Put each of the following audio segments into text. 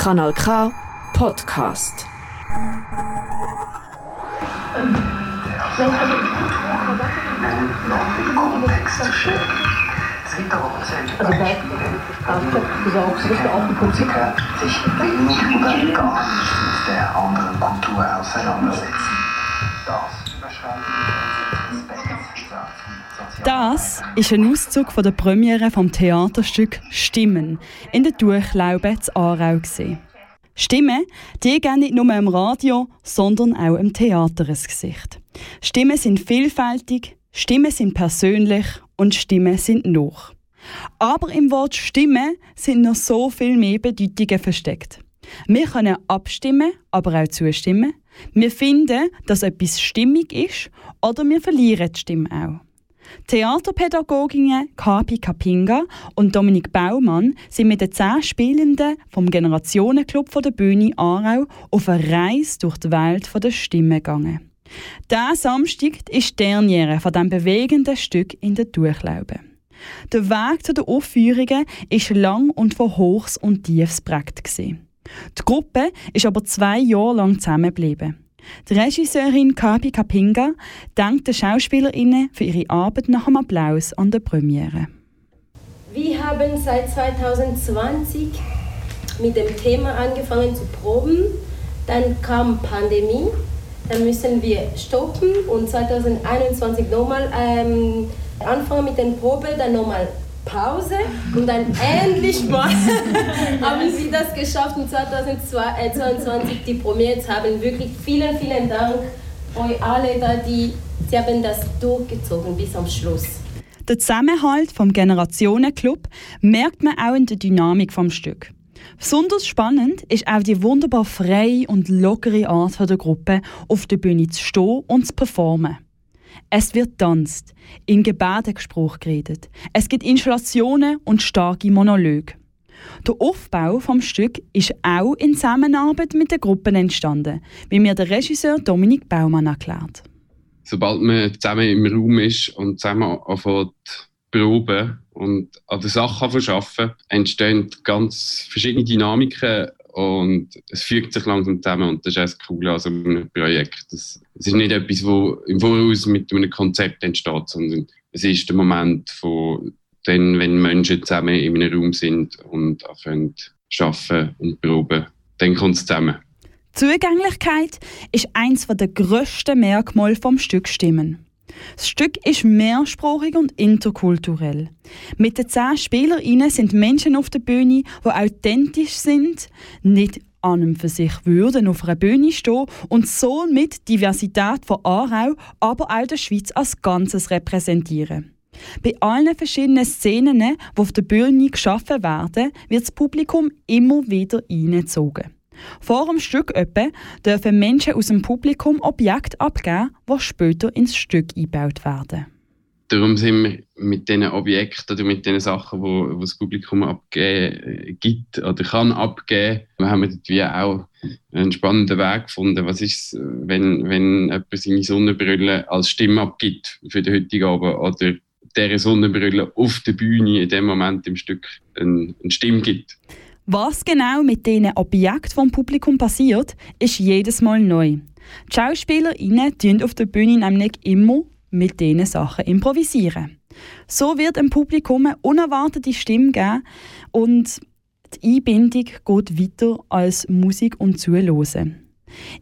Kanal K Podcast. Es gibt aber also bei gesagt, dass der Afrikaner sich nicht mit der anderen Kultur auseinandersetzen. Das Das ist ein Auszug von der Premiere vom Theaterstück Stimmen in der Durchlaube zu Aarau. Stimmen, die geben nicht nur im Radio, sondern auch im Theater ein Gesicht. Stimmen sind vielfältig, Stimmen sind persönlich und Stimmen sind noch. Aber im Wort Stimme sind noch so viel mehr Bedeutungen versteckt. Wir können abstimmen, aber auch zustimmen. Wir finden, dass etwas stimmig ist oder wir verlieren die Stimme auch. Theaterpädagoginnen Kapi Kapinga und Dominik Baumann sind mit den zehn Spielenden vom Generationenclub der Bühne Aarau auf eine Reise durch die Welt der Stimme gegangen. Diesen Samstag ist die Derniere von diesem bewegenden Stück in der Durchlaube. Der Weg zu den Aufführungen war lang und von Hochs und Tiefs prägt. Die Gruppe ist aber zwei Jahre lang zusammengeblieben. Die Regisseurin Kapi Kapinga dankt den Schauspielerinnen für ihre Arbeit nach dem Applaus an der Premiere. Wir haben seit 2020 mit dem Thema angefangen zu proben. Dann kam Pandemie, dann müssen wir stoppen und 2021 nochmal ähm, anfangen mit den Proben, dann nochmal Pause und dann endlich mal haben sie das geschafft und 2022 die Premiere zu haben. Wirklich vielen, vielen Dank euch alle, da die, sie haben das durchgezogen bis am Schluss. Der Zusammenhalt vom Generationenclub merkt man auch in der Dynamik vom Stück. Besonders spannend ist auch die wunderbar freie und lockere Art der Gruppe, auf der Bühne zu stehen und zu performen. Es wird tanzt, in Gebärdensprache geredet. Es gibt Installationen und starke Monologe. Der Aufbau vom Stück ist auch in Zusammenarbeit mit den Gruppen entstanden, wie mir der Regisseur Dominik Baumann erklärt. Sobald man zusammen im Raum ist und zusammen anfängt proben und an der Sache arbeiten, entstehen ganz verschiedene Dynamiken und es fügt sich langsam zusammen und das ist das Coole an so einem Projekt. Es ist nicht etwas, das im Voraus mit einem Konzept entsteht, sondern es ist der Moment von dann, wenn Menschen zusammen in einem Raum sind und anfangen arbeiten und proben, dann kommt es zusammen. Zugänglichkeit ist eines der grössten Merkmale vom Stück Stimmen. Das Stück ist mehrsprachig und interkulturell. Mit den zehn SpielerInnen sind Menschen auf der Bühne, die authentisch sind, nicht an und für sich würden auf einer Bühne stehen und so mit Diversität von Aarau, aber auch der Schweiz als Ganzes repräsentieren. Bei allen verschiedenen Szenen, die auf der Bühne geschaffen werden, wird das Publikum immer wieder eingezogen. Vor dem Stück etwa dürfen Menschen aus dem Publikum Objekte abgeben, die später ins Stück eingebaut werden. Darum sind wir mit diesen Objekten oder mit den Sachen, die das Publikum abgeben gibt oder kann abgeben, haben wir wie auch einen spannenden Weg gefunden. Was ist wenn, wenn jemand seine Sonnenbrille als Stimme abgibt für den heutigen Abend oder dieser Sonnenbrille auf der Bühne in dem Moment im Stück eine Stimme gibt? Was genau mit diesen Objekten vom Publikum passiert, ist jedes Mal neu. Die SchauspielerInnen tun auf der Bühne nämlich immer mit diesen Sachen improvisieren. So wird dem Publikum eine unerwartete Stimme geben und die Einbindung geht weiter als Musik und Zuhören.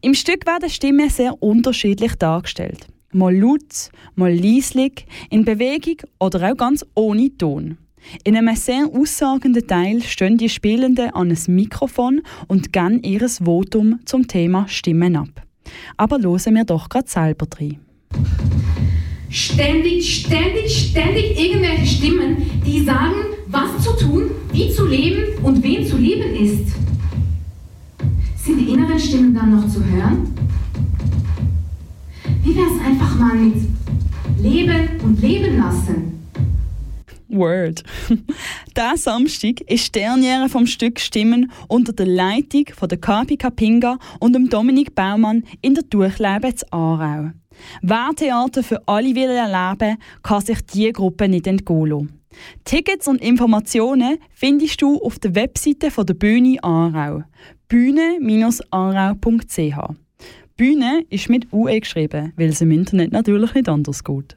Im Stück werden Stimmen sehr unterschiedlich dargestellt. Mal laut, mal leislich, in Bewegung oder auch ganz ohne Ton. In einem sehr aussagenden Teil stehen die Spielenden an ein Mikrofon und geben ihr Votum zum Thema Stimmen ab. Aber hören wir doch gerade selber rein. Ständig, ständig, ständig irgendwelche Stimmen, die sagen, was zu tun, wie zu leben und wen zu lieben ist. Sind die inneren Stimmen dann noch zu hören? Wie wäre es einfach mal mit Leben und Leben lassen? Word. Diesen Samstag ist die Derniere vom Stück Stimmen unter der Leitung von der Kapi Kapinga und dem Dominik Baumann in der Durchlebe zu Aarau. Wer Theater für alle will erleben, kann sich diese Gruppe nicht entgehen Tickets und Informationen findest du auf der Webseite von der Bühne Aarau. bühne-aarau.ch Bühne ist mit UE geschrieben, weil es im Internet natürlich nicht anders geht.